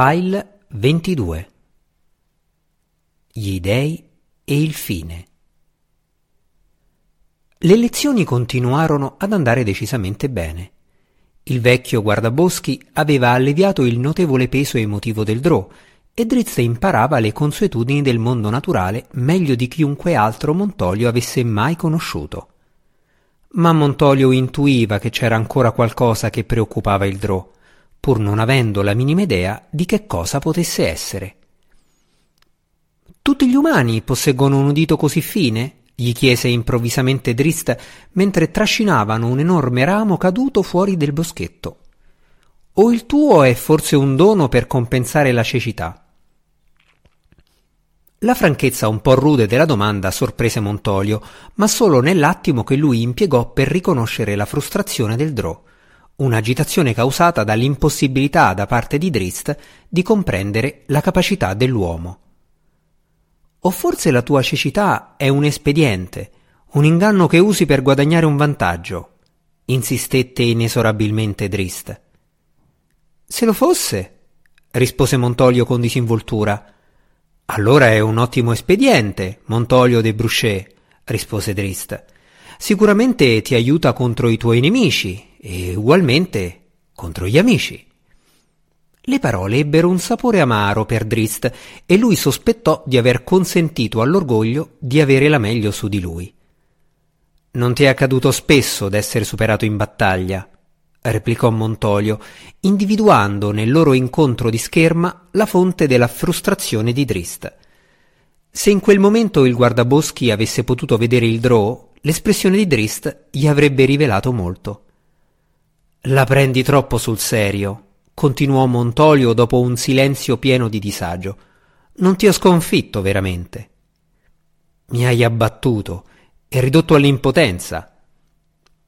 File 22 Gli dei e il fine Le lezioni continuarono ad andare decisamente bene. Il vecchio guardaboschi aveva alleviato il notevole peso emotivo del Drò e Drizzt imparava le consuetudini del mondo naturale meglio di chiunque altro Montolio avesse mai conosciuto. Ma Montolio intuiva che c'era ancora qualcosa che preoccupava il Drò pur non avendo la minima idea di che cosa potesse essere. Tutti gli umani posseggono un udito così fine? gli chiese improvvisamente Drist mentre trascinavano un enorme ramo caduto fuori del boschetto. O il tuo è forse un dono per compensare la cecità? La franchezza un po' rude della domanda sorprese Montolio, ma solo nell'attimo che lui impiegò per riconoscere la frustrazione del Drò un'agitazione causata dall'impossibilità da parte di Drist di comprendere la capacità dell'uomo. O forse la tua cecità è un espediente, un inganno che usi per guadagnare un vantaggio, insistette inesorabilmente Drist. Se lo fosse, rispose Montolio con disinvoltura. Allora è un ottimo espediente, Montolio de Bruchet, rispose Drist. Sicuramente ti aiuta contro i tuoi nemici e ugualmente contro gli amici. Le parole ebbero un sapore amaro per Drist e lui sospettò di aver consentito all'orgoglio di avere la meglio su di lui. Non ti è accaduto spesso d'essere superato in battaglia, replicò Montolio, individuando nel loro incontro di scherma la fonte della frustrazione di Drist. Se in quel momento il guardaboschi avesse potuto vedere il Drow, l'espressione di Drist gli avrebbe rivelato molto. La prendi troppo sul serio, continuò Montolio dopo un silenzio pieno di disagio. Non ti ho sconfitto veramente. Mi hai abbattuto e ridotto all'impotenza.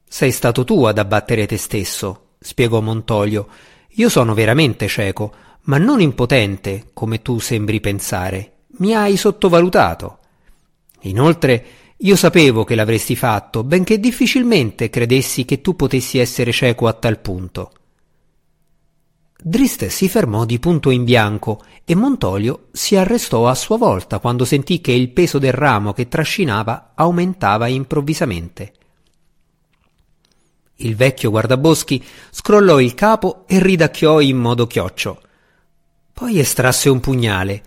Sei stato tu ad abbattere te stesso, spiegò Montolio. Io sono veramente cieco, ma non impotente, come tu sembri pensare. Mi hai sottovalutato. Inoltre, io sapevo che l'avresti fatto, benché difficilmente credessi che tu potessi essere cieco a tal punto. Drist si fermò di punto in bianco e Montolio si arrestò a sua volta quando sentì che il peso del ramo che trascinava aumentava improvvisamente. Il vecchio guardaboschi scrollò il capo e ridacchiò in modo chioccio. Poi estrasse un pugnale,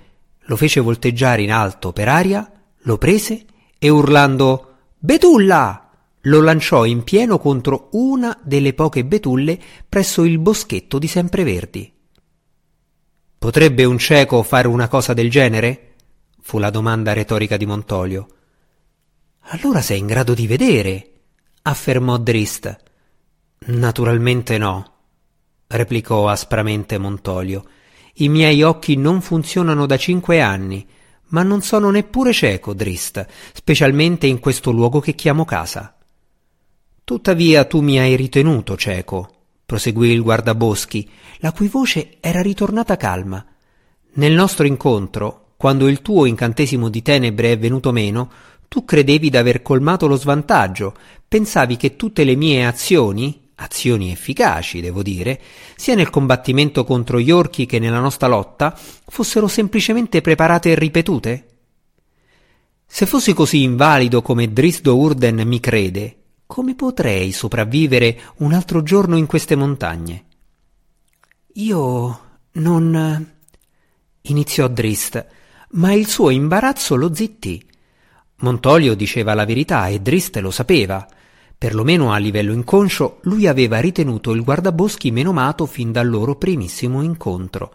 lo fece volteggiare in alto per aria, lo prese e urlando Betulla! lo lanciò in pieno contro una delle poche betulle presso il boschetto di Sempreverdi. Potrebbe un cieco fare una cosa del genere? fu la domanda retorica di Montolio. Allora sei in grado di vedere, affermò Drist. Naturalmente no, replicò aspramente Montolio. I miei occhi non funzionano da cinque anni ma non sono neppure cieco, Drist, specialmente in questo luogo che chiamo casa. Tuttavia tu mi hai ritenuto cieco, proseguì il guardaboschi, la cui voce era ritornata calma. Nel nostro incontro, quando il tuo incantesimo di tenebre è venuto meno, tu credevi d'aver colmato lo svantaggio, pensavi che tutte le mie azioni, azioni efficaci, devo dire, sia nel combattimento contro gli orchi che nella nostra lotta, fossero semplicemente preparate e ripetute? Se fossi così invalido come Drisdo Urden mi crede, come potrei sopravvivere un altro giorno in queste montagne? Io non. iniziò Drist, ma il suo imbarazzo lo zittì. Montolio diceva la verità e Drist lo sapeva. Perlomeno a livello inconscio, lui aveva ritenuto il guardaboschi menomato fin dal loro primissimo incontro.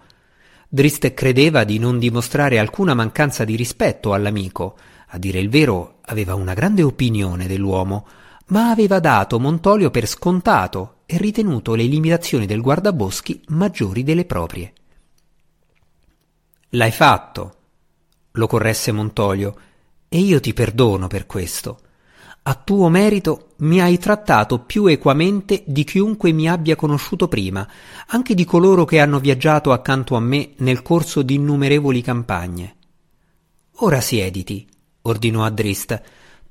Drist credeva di non dimostrare alcuna mancanza di rispetto all'amico. A dire il vero, aveva una grande opinione dell'uomo, ma aveva dato Montolio per scontato e ritenuto le limitazioni del guardaboschi maggiori delle proprie. L'hai fatto, lo corresse Montolio, e io ti perdono per questo. A tuo merito mi hai trattato più equamente di chiunque mi abbia conosciuto prima, anche di coloro che hanno viaggiato accanto a me nel corso di innumerevoli campagne. Ora siediti, ordinò a Drist.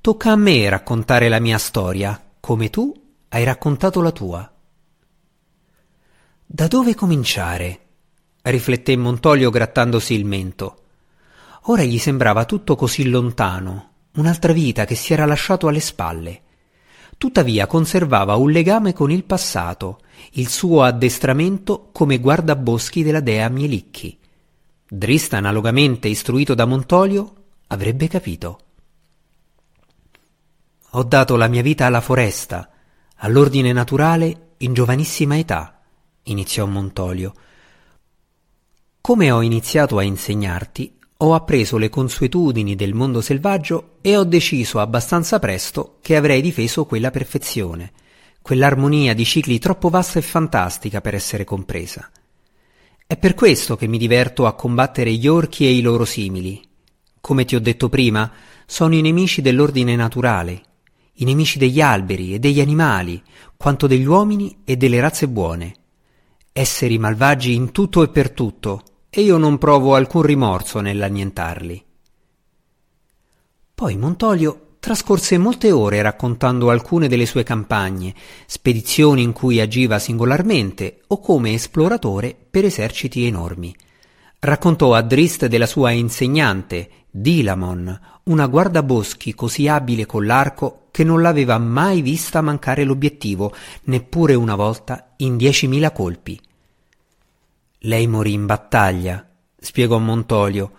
Tocca a me raccontare la mia storia, come tu hai raccontato la tua. Da dove cominciare? rifletté Montolio grattandosi il mento. Ora gli sembrava tutto così lontano, un'altra vita che si era lasciato alle spalle. Tuttavia conservava un legame con il passato, il suo addestramento come guardaboschi della dea Mielicchi. Drista, analogamente istruito da Montolio, avrebbe capito. Ho dato la mia vita alla foresta, all'ordine naturale in giovanissima età, iniziò Montolio. Come ho iniziato a insegnarti, ho appreso le consuetudini del mondo selvaggio e ho deciso abbastanza presto che avrei difeso quella perfezione, quell'armonia di cicli troppo vasta e fantastica per essere compresa. È per questo che mi diverto a combattere gli orchi e i loro simili. Come ti ho detto prima, sono i nemici dell'ordine naturale, i nemici degli alberi e degli animali, quanto degli uomini e delle razze buone. Esseri malvagi in tutto e per tutto, e io non provo alcun rimorso nell'annientarli. Poi Montolio trascorse molte ore raccontando alcune delle sue campagne, spedizioni in cui agiva singolarmente o come esploratore per eserciti enormi. Raccontò a Drist della sua insegnante, Dilamon, una guardaboschi così abile con l'arco che non l'aveva mai vista mancare l'obiettivo, neppure una volta in diecimila colpi. Lei morì in battaglia, spiegò Montolio,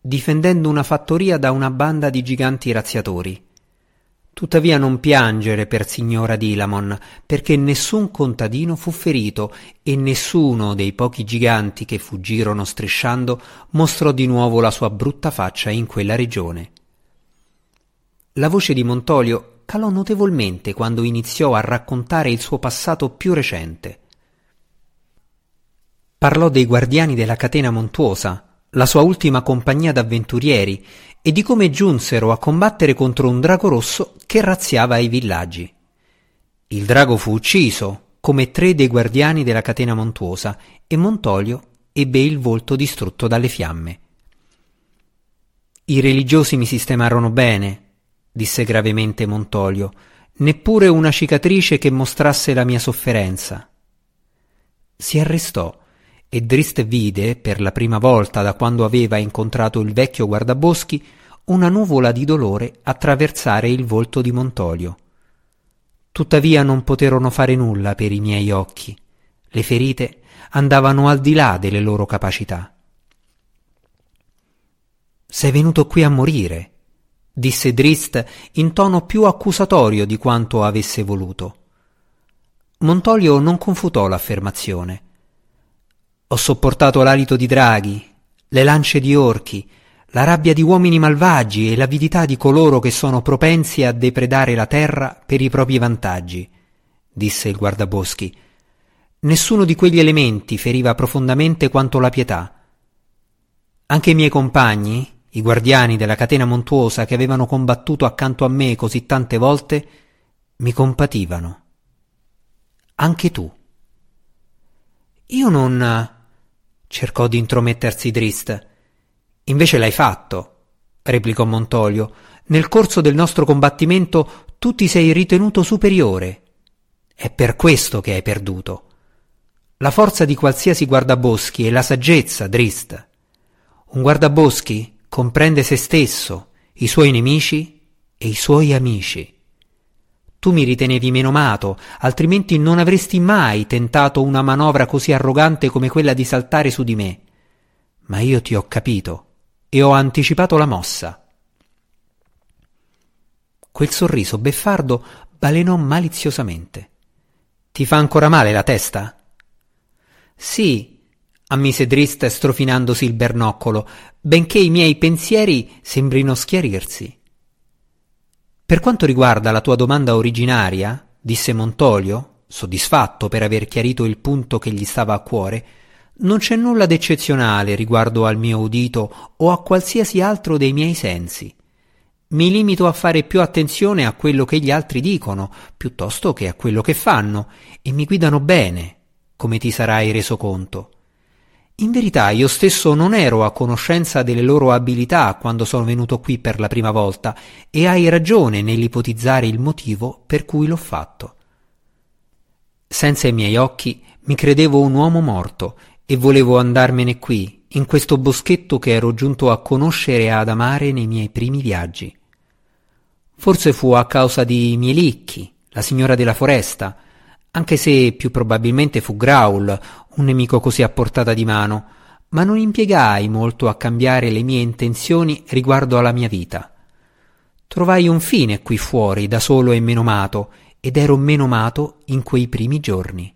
difendendo una fattoria da una banda di giganti razziatori. Tuttavia non piangere per signora Dilamon, perché nessun contadino fu ferito e nessuno dei pochi giganti che fuggirono strisciando mostrò di nuovo la sua brutta faccia in quella regione. La voce di Montolio calò notevolmente quando iniziò a raccontare il suo passato più recente. Parlò dei guardiani della catena montuosa, la sua ultima compagnia d'avventurieri, e di come giunsero a combattere contro un drago rosso che razziava i villaggi. Il drago fu ucciso, come tre dei guardiani della catena montuosa, e Montolio ebbe il volto distrutto dalle fiamme. I religiosi mi sistemarono bene, disse gravemente Montolio, neppure una cicatrice che mostrasse la mia sofferenza. Si arrestò e Drist vide, per la prima volta da quando aveva incontrato il vecchio guardaboschi, una nuvola di dolore attraversare il volto di Montolio. Tuttavia non poterono fare nulla per i miei occhi. Le ferite andavano al di là delle loro capacità. Sei venuto qui a morire, disse Drist in tono più accusatorio di quanto avesse voluto. Montolio non confutò l'affermazione. Ho sopportato l'alito di draghi, le lance di orchi, la rabbia di uomini malvagi e l'avidità di coloro che sono propensi a depredare la terra per i propri vantaggi, disse il guardaboschi. Nessuno di quegli elementi feriva profondamente quanto la pietà. Anche i miei compagni, i guardiani della catena montuosa che avevano combattuto accanto a me così tante volte, mi compativano. Anche tu. Io non cercò di intromettersi Drist. Invece l'hai fatto, replicò Montolio. Nel corso del nostro combattimento tu ti sei ritenuto superiore. È per questo che hai perduto. La forza di qualsiasi guardaboschi è la saggezza, Drist. Un guardaboschi comprende se stesso, i suoi nemici e i suoi amici. Tu mi ritenevi menomato, altrimenti non avresti mai tentato una manovra così arrogante come quella di saltare su di me. Ma io ti ho capito e ho anticipato la mossa. Quel sorriso beffardo balenò maliziosamente. Ti fa ancora male la testa? Sì, ammise Drist strofinandosi il bernoccolo, benché i miei pensieri sembrino schiarirsi. Per quanto riguarda la tua domanda originaria, disse Montolio, soddisfatto per aver chiarito il punto che gli stava a cuore, non c'è nulla d'eccezionale riguardo al mio udito o a qualsiasi altro dei miei sensi. Mi limito a fare più attenzione a quello che gli altri dicono, piuttosto che a quello che fanno, e mi guidano bene, come ti sarai reso conto. In verità io stesso non ero a conoscenza delle loro abilità quando sono venuto qui per la prima volta e hai ragione nell'ipotizzare il motivo per cui l'ho fatto. Senza i miei occhi mi credevo un uomo morto e volevo andarmene qui, in questo boschetto che ero giunto a conoscere e ad amare nei miei primi viaggi. Forse fu a causa di Mielicchi, la signora della foresta, anche se più probabilmente fu Graul, un nemico così a portata di mano, ma non impiegai molto a cambiare le mie intenzioni riguardo alla mia vita. Trovai un fine qui fuori, da solo e menomato, ed ero menomato in quei primi giorni.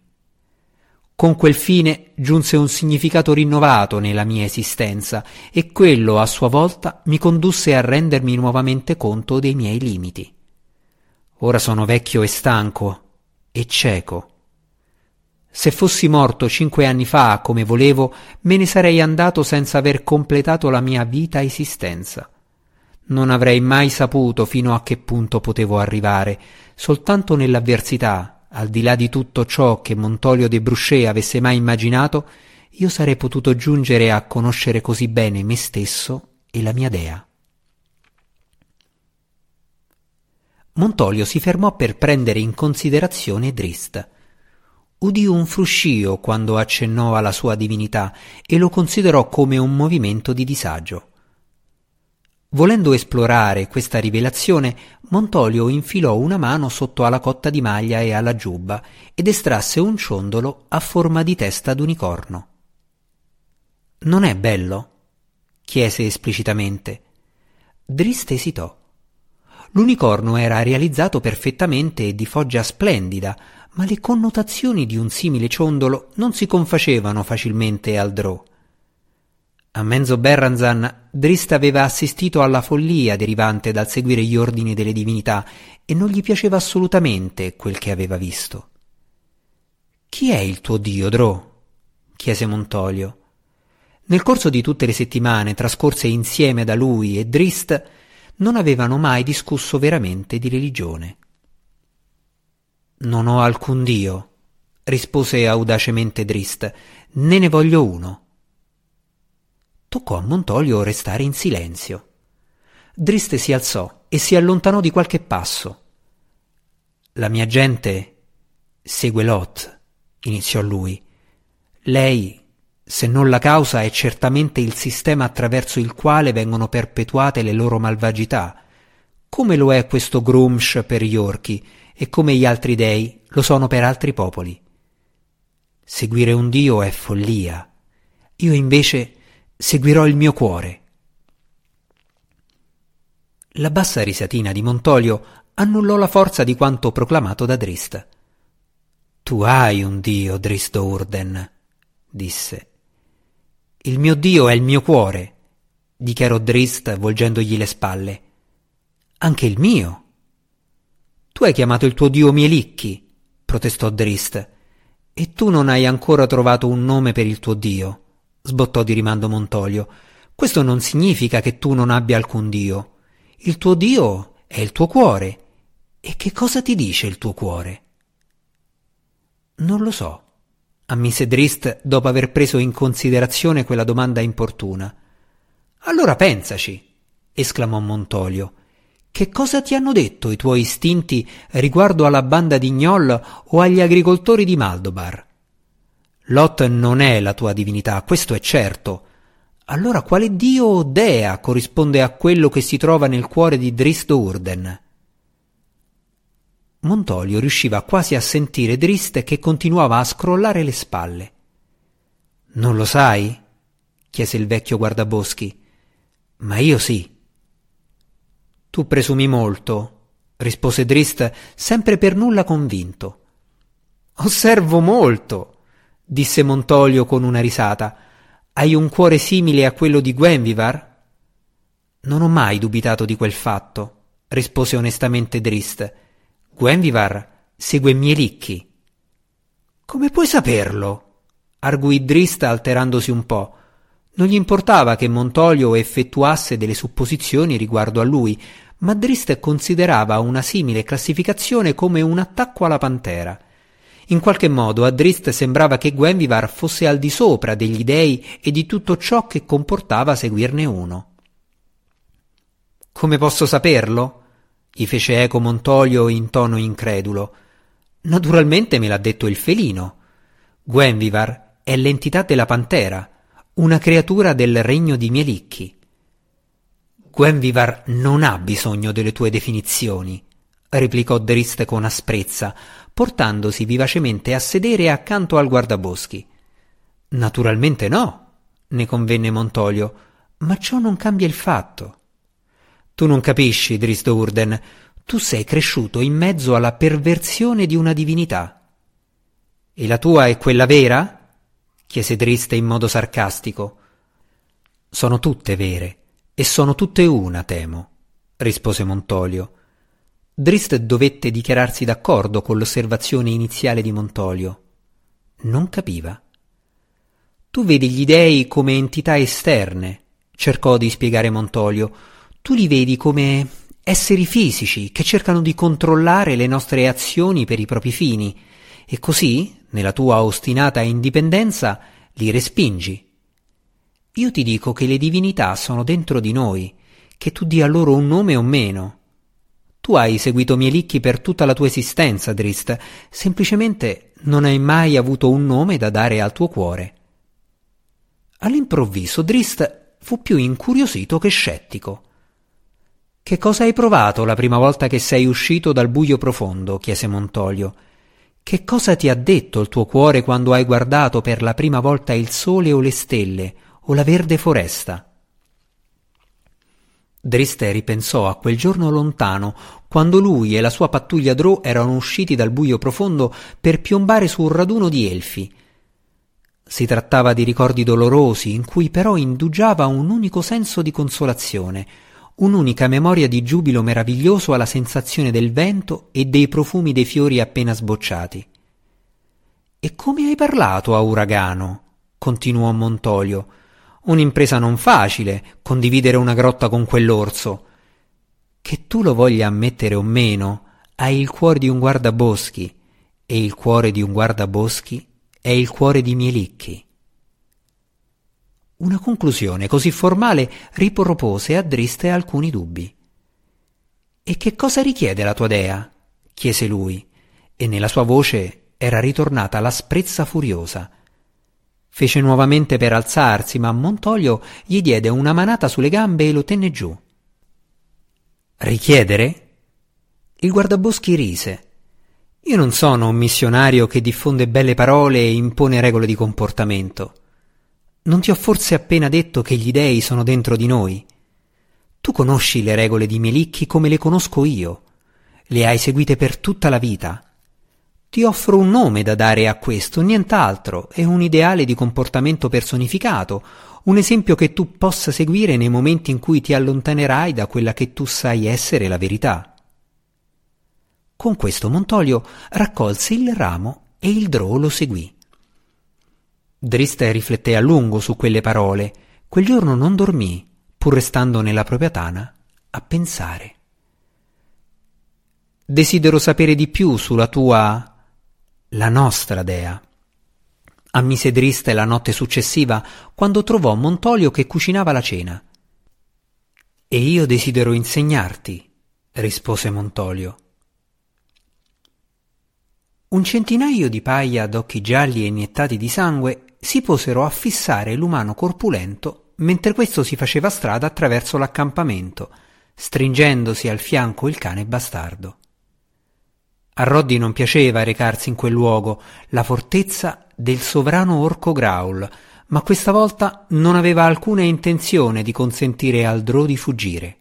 Con quel fine giunse un significato rinnovato nella mia esistenza e quello a sua volta mi condusse a rendermi nuovamente conto dei miei limiti. Ora sono vecchio e stanco e cieco. Se fossi morto cinque anni fa, come volevo, me ne sarei andato senza aver completato la mia vita esistenza. Non avrei mai saputo fino a che punto potevo arrivare, soltanto nell'avversità, al di là di tutto ciò che Montolio de Brusché avesse mai immaginato, io sarei potuto giungere a conoscere così bene me stesso e la mia dea. Montolio si fermò per prendere in considerazione Drist. Udì un fruscio quando accennò alla sua divinità e lo considerò come un movimento di disagio. Volendo esplorare questa rivelazione, Montolio infilò una mano sotto alla cotta di maglia e alla giubba ed estrasse un ciondolo a forma di testa d'unicorno. Non è bello? chiese esplicitamente. Drist esitò. L'unicorno era realizzato perfettamente e di foggia splendida, ma le connotazioni di un simile ciondolo non si confacevano facilmente al Drò. A Menzo Berranzan, Drist aveva assistito alla follia derivante dal seguire gli ordini delle divinità e non gli piaceva assolutamente quel che aveva visto. Chi è il tuo dio, Drò? chiese Montolio. Nel corso di tutte le settimane trascorse insieme da lui e Drist, non avevano mai discusso veramente di religione. Non ho alcun dio, rispose audacemente Drist, né ne voglio uno. Toccò a Montolio restare in silenzio. Drist si alzò e si allontanò di qualche passo. La mia gente segue Lot, iniziò lui. Lei se non la causa è certamente il sistema attraverso il quale vengono perpetuate le loro malvagità, come lo è questo Grumsh per gli orchi e come gli altri dei lo sono per altri popoli. Seguire un Dio è follia. Io invece seguirò il mio cuore. La bassa risatina di Montolio annullò la forza di quanto proclamato da Drist. Tu hai un Dio, Dristo Urden, disse. Il mio Dio è il mio cuore, dichiarò Drist volgendogli le spalle. Anche il mio. Tu hai chiamato il tuo Dio Mielicchi, protestò Drist. E tu non hai ancora trovato un nome per il tuo Dio, sbottò di rimando Montolio. Questo non significa che tu non abbia alcun Dio. Il tuo Dio è il tuo cuore. E che cosa ti dice il tuo cuore? Non lo so ammise Drist dopo aver preso in considerazione quella domanda importuna. Allora pensaci, esclamò Montolio. Che cosa ti hanno detto i tuoi istinti riguardo alla banda di Gnoll o agli agricoltori di Maldobar? Lot non è la tua divinità, questo è certo. Allora quale dio o dea corrisponde a quello che si trova nel cuore di Drist Urden? Montolio riusciva quasi a sentire Drist che continuava a scrollare le spalle. Non lo sai? chiese il vecchio guardaboschi. Ma io sì. Tu presumi molto, rispose Drist, sempre per nulla convinto. Osservo molto, disse Montolio con una risata. Hai un cuore simile a quello di Gwenvivar? Non ho mai dubitato di quel fatto, rispose onestamente Drist Gwenvivar segue Mielicchi. Come puoi saperlo? arguì Drista alterandosi un po'. Non gli importava che Montolio effettuasse delle supposizioni riguardo a lui, ma Drist considerava una simile classificazione come un attacco alla pantera. In qualche modo a Drist sembrava che Gwenvivar fosse al di sopra degli dei e di tutto ciò che comportava seguirne uno. Come posso saperlo? gli fece eco Montolio in tono incredulo. Naturalmente me l'ha detto il felino. Gwenvivar è l'entità della pantera, una creatura del regno di Mielicchi. Gwenvivar non ha bisogno delle tue definizioni, replicò Drist con asprezza, portandosi vivacemente a sedere accanto al guardaboschi. Naturalmente no, ne convenne Montolio, ma ciò non cambia il fatto. Tu non capisci, Drist Urden, tu sei cresciuto in mezzo alla perversione di una divinità. E la tua è quella vera? chiese Driste in modo sarcastico. Sono tutte vere, e sono tutte una, temo, rispose Montolio. Drist dovette dichiararsi d'accordo con l'osservazione iniziale di Montolio. Non capiva. Tu vedi gli dei come entità esterne, cercò di spiegare Montolio. Tu li vedi come esseri fisici che cercano di controllare le nostre azioni per i propri fini, e così, nella tua ostinata indipendenza, li respingi. Io ti dico che le divinità sono dentro di noi, che tu dia loro un nome o meno. Tu hai seguito Mielicchi per tutta la tua esistenza, Drist, semplicemente non hai mai avuto un nome da dare al tuo cuore. All'improvviso Drist fu più incuriosito che scettico. Che cosa hai provato la prima volta che sei uscito dal buio profondo? chiese Montolio. Che cosa ti ha detto il tuo cuore quando hai guardato per la prima volta il sole o le stelle o la verde foresta? Driste ripensò a quel giorno lontano, quando lui e la sua pattuglia Drò erano usciti dal buio profondo per piombare su un raduno di elfi. Si trattava di ricordi dolorosi, in cui però indugiava un unico senso di consolazione, un'unica memoria di giubilo meraviglioso alla sensazione del vento e dei profumi dei fiori appena sbocciati. E come hai parlato a Uragano? continuò Montolio. Un'impresa non facile, condividere una grotta con quell'orso. Che tu lo voglia ammettere o meno, hai il cuore di un guardaboschi, e il cuore di un guardaboschi è il cuore di Mielicchi. Una conclusione così formale ripropose a Driste alcuni dubbi. E che cosa richiede la tua dea? chiese lui, e nella sua voce era ritornata l'asprezza furiosa. Fece nuovamente per alzarsi, ma Montolio gli diede una manata sulle gambe e lo tenne giù. Richiedere? Il guardaboschi rise. Io non sono un missionario che diffonde belle parole e impone regole di comportamento. Non ti ho forse appena detto che gli dei sono dentro di noi? Tu conosci le regole di Melicchi come le conosco io. Le hai seguite per tutta la vita. Ti offro un nome da dare a questo, nient'altro, è un ideale di comportamento personificato, un esempio che tu possa seguire nei momenti in cui ti allontanerai da quella che tu sai essere la verità. Con questo Montolio raccolse il ramo e il drò lo seguì. Driste rifletté a lungo su quelle parole. Quel giorno non dormì, pur restando nella propria tana, a pensare. Desidero sapere di più sulla tua. La nostra dea. Ammise Driste la notte successiva, quando trovò Montolio che cucinava la cena. E io desidero insegnarti, rispose Montolio. Un centinaio di paia d'occhi gialli e iniettati di sangue si posero a fissare l'umano corpulento mentre questo si faceva strada attraverso l'accampamento, stringendosi al fianco il cane bastardo. A Roddy non piaceva recarsi in quel luogo, la fortezza del sovrano orco Graul, ma questa volta non aveva alcuna intenzione di consentire al Drò di fuggire.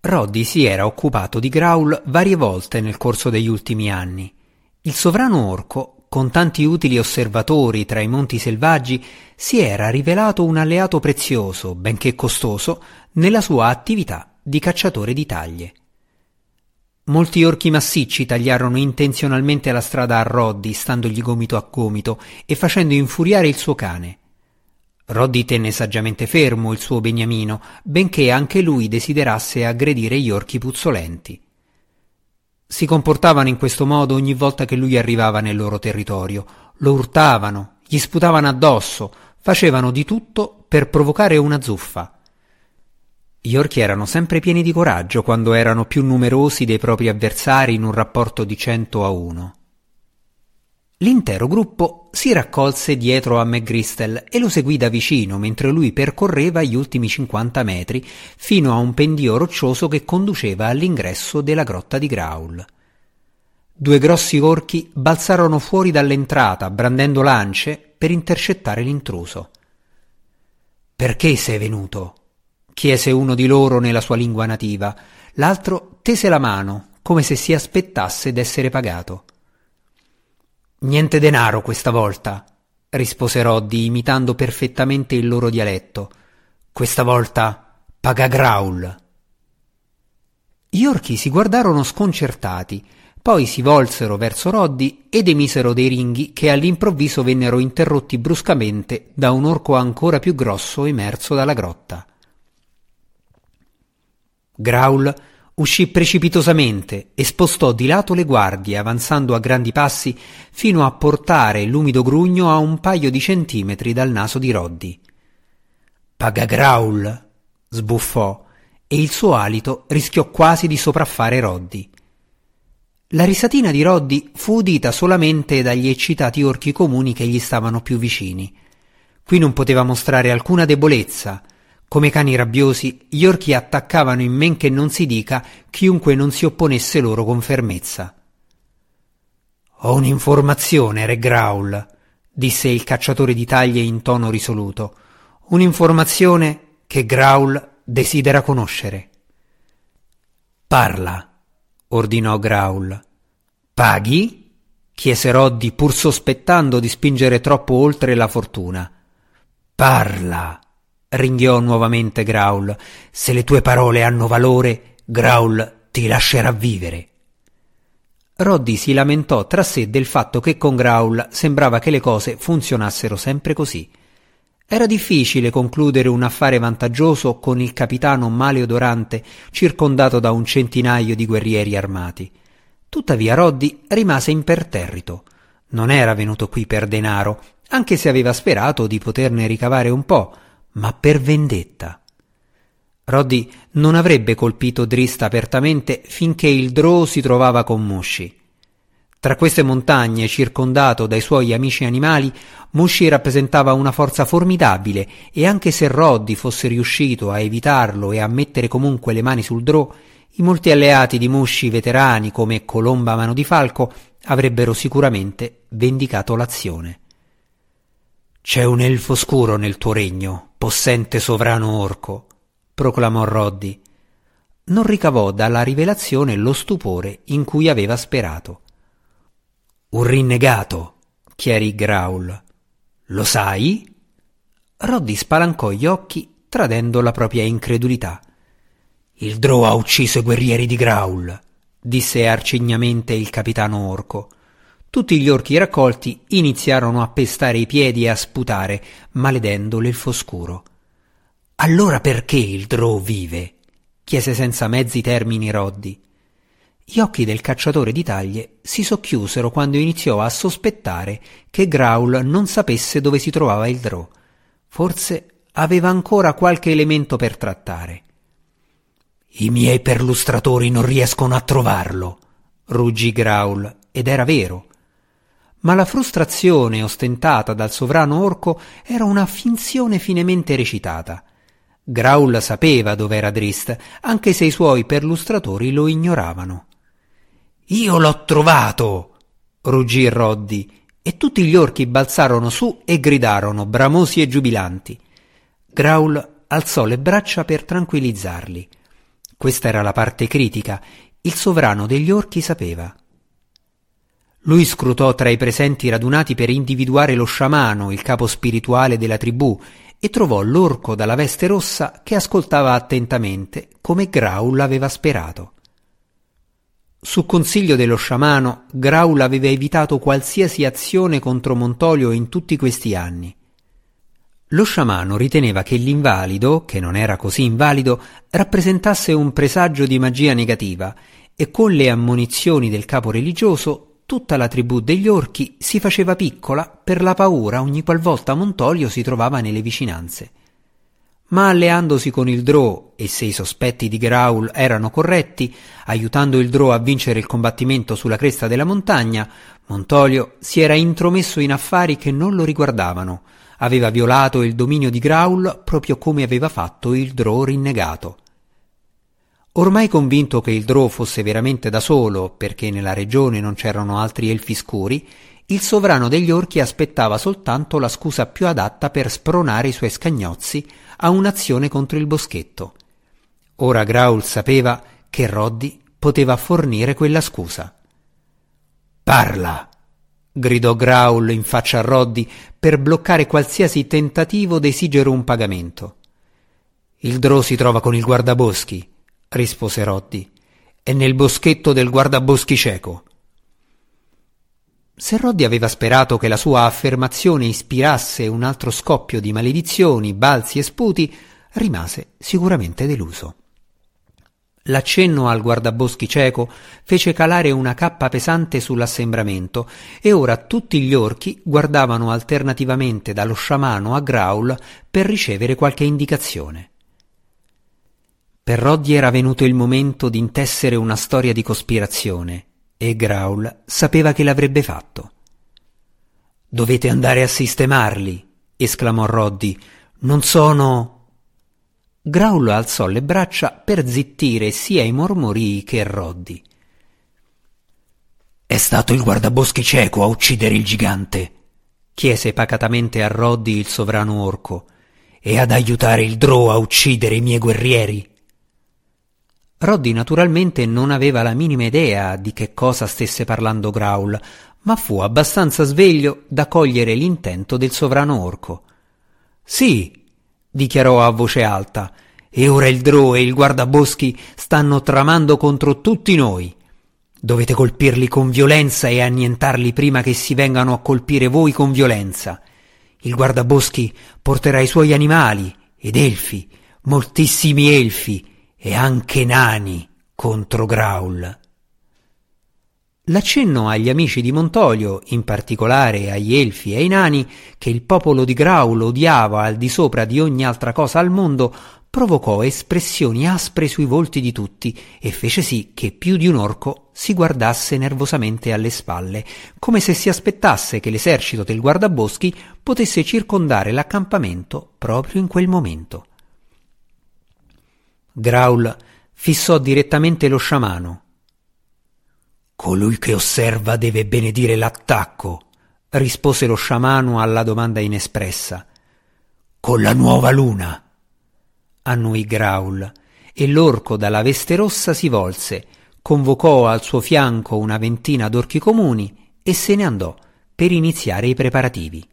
Roddy si era occupato di Graul varie volte nel corso degli ultimi anni. Il sovrano orco con tanti utili osservatori tra i monti selvaggi, si era rivelato un alleato prezioso, benché costoso, nella sua attività di cacciatore di taglie. Molti orchi massicci tagliarono intenzionalmente la strada a Roddy, standogli gomito a gomito e facendo infuriare il suo cane. Roddy tenne saggiamente fermo il suo beniamino, benché anche lui desiderasse aggredire gli orchi puzzolenti. Si comportavano in questo modo ogni volta che lui arrivava nel loro territorio. Lo urtavano, gli sputavano addosso, facevano di tutto per provocare una zuffa. Gli orchi erano sempre pieni di coraggio quando erano più numerosi dei propri avversari in un rapporto di cento a uno. L'intero gruppo si raccolse dietro a McGristel e lo seguì da vicino mentre lui percorreva gli ultimi 50 metri fino a un pendio roccioso che conduceva all'ingresso della grotta di Graul. Due grossi orchi balzarono fuori dall'entrata, brandendo lance per intercettare l'intruso. Perché sei venuto? Chiese uno di loro nella sua lingua nativa. L'altro tese la mano, come se si aspettasse d'essere pagato. Niente denaro questa volta, rispose Roddy imitando perfettamente il loro dialetto. Questa volta paga Graul. Gli orchi si guardarono sconcertati, poi si volsero verso Roddy ed emisero dei ringhi che all'improvviso vennero interrotti bruscamente da un orco ancora più grosso emerso dalla grotta. Graul uscì precipitosamente e spostò di lato le guardie, avanzando a grandi passi fino a portare l'umido grugno a un paio di centimetri dal naso di Roddy. Paga Graul! sbuffò, e il suo alito rischiò quasi di sopraffare Roddy. La risatina di Roddy fu udita solamente dagli eccitati orchi comuni che gli stavano più vicini. Qui non poteva mostrare alcuna debolezza. Come cani rabbiosi, gli orchi attaccavano in men che non si dica chiunque non si opponesse loro con fermezza. Ho un'informazione, Re Graul, disse il cacciatore di taglie in tono risoluto. Un'informazione che Graul desidera conoscere. Parla ordinò Graul. Paghi? chiese Roddy pur sospettando di spingere troppo oltre la fortuna. Parla, ringhiò nuovamente Graul. Se le tue parole hanno valore, Graul ti lascerà vivere. Roddy si lamentò tra sé del fatto che con Graul sembrava che le cose funzionassero sempre così. Era difficile concludere un affare vantaggioso con il capitano maleodorante circondato da un centinaio di guerrieri armati. Tuttavia Roddy rimase imperterrito. Non era venuto qui per denaro, anche se aveva sperato di poterne ricavare un po', ma per vendetta. Roddy non avrebbe colpito Drist apertamente finché il Drow si trovava con Mushi. Tra queste montagne, circondato dai suoi amici animali, Mushi rappresentava una forza formidabile e anche se Roddy fosse riuscito a evitarlo e a mettere comunque le mani sul Drò, i molti alleati di Mushi veterani come Colomba Mano di Falco avrebbero sicuramente vendicato l'azione. C'è un elfo scuro nel tuo regno, possente sovrano orco, proclamò Roddy. Non ricavò dalla rivelazione lo stupore in cui aveva sperato. Un rinnegato, chiarì Graul. Lo sai? Roddy spalancò gli occhi, tradendo la propria incredulità. Il Drow ha ucciso i guerrieri di Graul, disse arcignamente il capitano orco. Tutti gli orchi raccolti iniziarono a pestare i piedi e a sputare, maledendo l'elfo scuro. Allora perché il Drow vive? chiese senza mezzi termini Roddy. Gli occhi del cacciatore di taglie si socchiusero quando iniziò a sospettare che Graul non sapesse dove si trovava il Drò. Forse aveva ancora qualche elemento per trattare. I miei perlustratori non riescono a trovarlo, ruggì Graul, ed era vero. Ma la frustrazione ostentata dal sovrano orco era una finzione finemente recitata. Graul sapeva dov'era Drist, anche se i suoi perlustratori lo ignoravano. Io l'ho trovato! ruggì Roddy, e tutti gli orchi balzarono su e gridarono, bramosi e giubilanti. Graul alzò le braccia per tranquillizzarli. Questa era la parte critica. Il sovrano degli orchi sapeva. Lui scrutò tra i presenti radunati per individuare lo sciamano, il capo spirituale della tribù, e trovò l'orco dalla veste rossa che ascoltava attentamente, come Graul aveva sperato. Su consiglio dello sciamano, Graul aveva evitato qualsiasi azione contro Montolio in tutti questi anni. Lo sciamano riteneva che l'invalido, che non era così invalido, rappresentasse un presagio di magia negativa e con le ammonizioni del capo religioso tutta la tribù degli orchi si faceva piccola per la paura ogni qualvolta Montolio si trovava nelle vicinanze. ma alleandosi con il Drò e se i sospetti di Graul erano corretti, aiutando il Drò a vincere il combattimento sulla cresta della montagna, Montolio si era intromesso in affari che non lo riguardavano, aveva violato il dominio di Graul proprio come aveva fatto il Drò rinnegato. Ormai convinto che il Drò fosse veramente da solo, perché nella regione non c'erano altri elfi scuri, il sovrano degli orchi aspettava soltanto la scusa più adatta per spronare i suoi scagnozzi a un'azione contro il boschetto. Ora Graul sapeva che Roddy poteva fornire quella scusa. Parla! gridò Graul in faccia a Roddy per bloccare qualsiasi tentativo d'esigere un pagamento. Il Drò si trova con il guardaboschi, rispose Roddy. È nel boschetto del guardaboschi cieco. Se Roddy aveva sperato che la sua affermazione ispirasse un altro scoppio di maledizioni, balzi e sputi, rimase sicuramente deluso. L'accenno al guardaboschi cieco fece calare una cappa pesante sull'assembramento e ora tutti gli orchi guardavano alternativamente dallo sciamano a Graul per ricevere qualche indicazione. Per Roddy era venuto il momento di intessere una storia di cospirazione e Graul sapeva che l'avrebbe fatto. Dovete andare a sistemarli, esclamò Roddy. Non sono. Graul alzò le braccia per zittire sia i mormorii che Roddy. È stato il guardaboschi cieco a uccidere il gigante, chiese pacatamente a Roddy il sovrano orco, e ad aiutare il Drò a uccidere i miei guerrieri. Roddy naturalmente non aveva la minima idea di che cosa stesse parlando Graul, ma fu abbastanza sveglio da cogliere l'intento del sovrano orco. Sì, dichiarò a voce alta, e ora il Drò e il guardaboschi stanno tramando contro tutti noi. Dovete colpirli con violenza e annientarli prima che si vengano a colpire voi con violenza. Il guardaboschi porterà i suoi animali ed elfi, moltissimi elfi, e anche nani contro Graul. L'accenno agli amici di Montolio, in particolare agli elfi e ai nani, che il popolo di Graul odiava al di sopra di ogni altra cosa al mondo, provocò espressioni aspre sui volti di tutti e fece sì che più di un orco si guardasse nervosamente alle spalle, come se si aspettasse che l'esercito del guardaboschi potesse circondare l'accampamento proprio in quel momento. Graul fissò direttamente lo sciamano. Colui che osserva deve benedire l'attacco, rispose lo sciamano alla domanda inespressa. Con la nuova luna. Annui Graul, e l'orco dalla veste rossa si volse, convocò al suo fianco una ventina d'orchi comuni e se ne andò per iniziare i preparativi.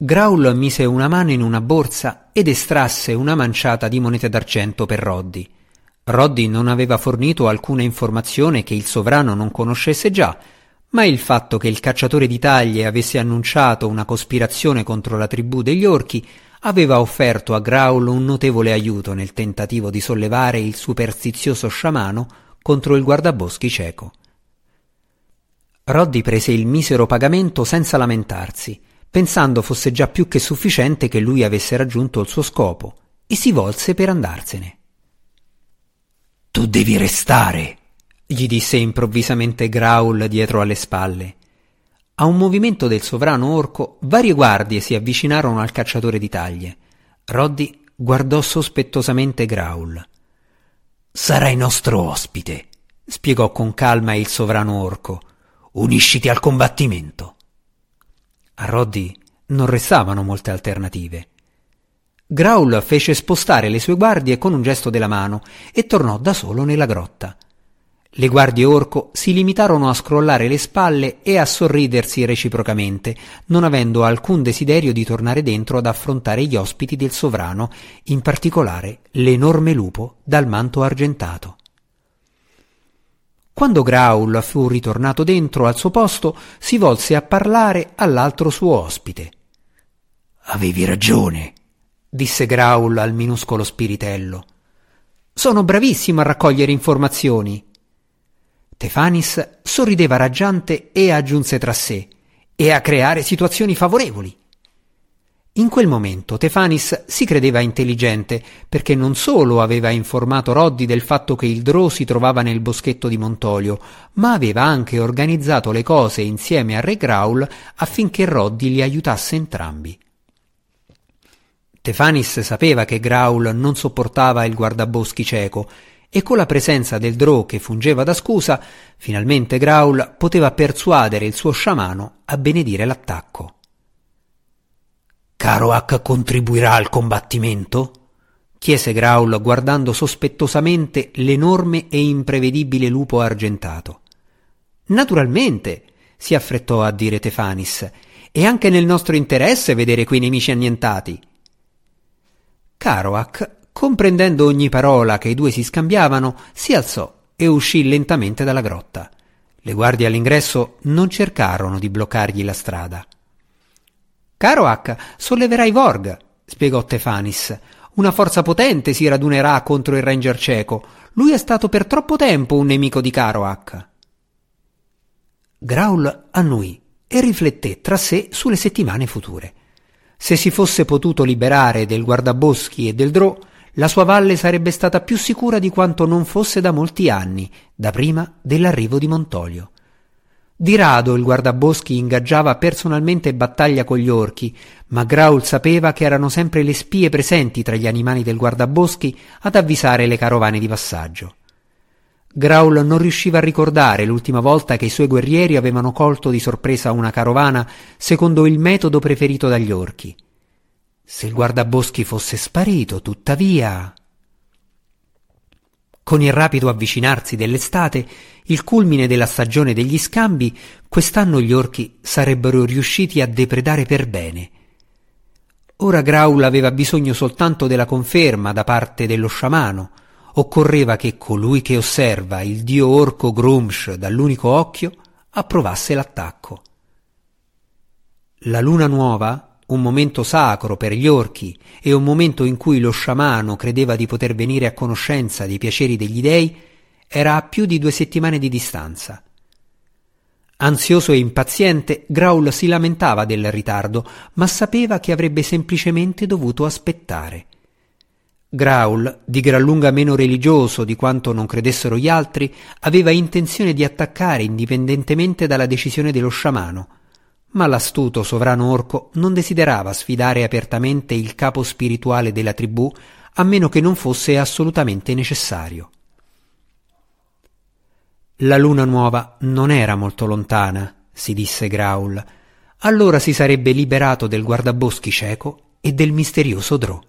Graul mise una mano in una borsa ed estrasse una manciata di monete d'argento per Roddy. Roddy non aveva fornito alcuna informazione che il sovrano non conoscesse già, ma il fatto che il cacciatore di taglie avesse annunciato una cospirazione contro la tribù degli orchi aveva offerto a Graul un notevole aiuto nel tentativo di sollevare il superstizioso sciamano contro il guardaboschi cieco. Roddy prese il misero pagamento senza lamentarsi pensando fosse già più che sufficiente che lui avesse raggiunto il suo scopo, e si volse per andarsene. Tu devi restare, gli disse improvvisamente Graul dietro alle spalle. A un movimento del sovrano orco, varie guardie si avvicinarono al cacciatore di taglie. Roddy guardò sospettosamente Graul. Sarai nostro ospite, spiegò con calma il sovrano orco. Unisciti al combattimento. A Roddy non restavano molte alternative. Graul fece spostare le sue guardie con un gesto della mano e tornò da solo nella grotta. Le guardie orco si limitarono a scrollare le spalle e a sorridersi reciprocamente, non avendo alcun desiderio di tornare dentro ad affrontare gli ospiti del sovrano, in particolare l'enorme lupo dal manto argentato. Quando Graul fu ritornato dentro al suo posto, si volse a parlare all'altro suo ospite. Avevi ragione, disse Graul al minuscolo spiritello. Sono bravissimo a raccogliere informazioni. Tefanis sorrideva raggiante e aggiunse tra sé e a creare situazioni favorevoli. In quel momento Tefanis si credeva intelligente perché non solo aveva informato Roddy del fatto che il Drò si trovava nel boschetto di Montolio, ma aveva anche organizzato le cose insieme a Re Graul affinché Roddy li aiutasse entrambi. Tefanis sapeva che Graul non sopportava il guardaboschi cieco e con la presenza del Drò che fungeva da scusa, finalmente Graul poteva persuadere il suo sciamano a benedire l'attacco. Karoak contribuirà al combattimento? chiese Graul guardando sospettosamente l'enorme e imprevedibile lupo argentato. Naturalmente, si affrettò a dire Tefanis, è anche nel nostro interesse vedere quei nemici annientati. Karoak, comprendendo ogni parola che i due si scambiavano, si alzò e uscì lentamente dalla grotta. Le guardie all'ingresso non cercarono di bloccargli la strada. Caro H, solleverà i Vorg, spiegò Tefanis. Una forza potente si radunerà contro il Ranger cieco. Lui è stato per troppo tempo un nemico di Caro H. Graul annui e rifletté tra sé sulle settimane future. Se si fosse potuto liberare del guardaboschi e del Drò, la sua valle sarebbe stata più sicura di quanto non fosse da molti anni, da prima dell'arrivo di Montolio. Di rado il guardaboschi ingaggiava personalmente battaglia con gli orchi, ma Graul sapeva che erano sempre le spie presenti tra gli animali del guardaboschi ad avvisare le carovane di passaggio. Graul non riusciva a ricordare l'ultima volta che i suoi guerrieri avevano colto di sorpresa una carovana secondo il metodo preferito dagli orchi. Se il guardaboschi fosse sparito, tuttavia. Con il rapido avvicinarsi dell'estate, il culmine della stagione degli scambi, quest'anno gli orchi sarebbero riusciti a depredare per bene. Ora Graul aveva bisogno soltanto della conferma da parte dello sciamano. Occorreva che colui che osserva il dio orco Grumsh dall'unico occhio approvasse l'attacco. La luna nuova un momento sacro per gli orchi e un momento in cui lo sciamano credeva di poter venire a conoscenza dei piaceri degli dei, era a più di due settimane di distanza. Ansioso e impaziente, Graul si lamentava del ritardo, ma sapeva che avrebbe semplicemente dovuto aspettare. Graul, di gran lunga meno religioso di quanto non credessero gli altri, aveva intenzione di attaccare indipendentemente dalla decisione dello sciamano, ma l'astuto sovrano orco non desiderava sfidare apertamente il capo spirituale della tribù a meno che non fosse assolutamente necessario. La luna nuova non era molto lontana, si disse Graul. Allora si sarebbe liberato del guardaboschi cieco e del misterioso Drò.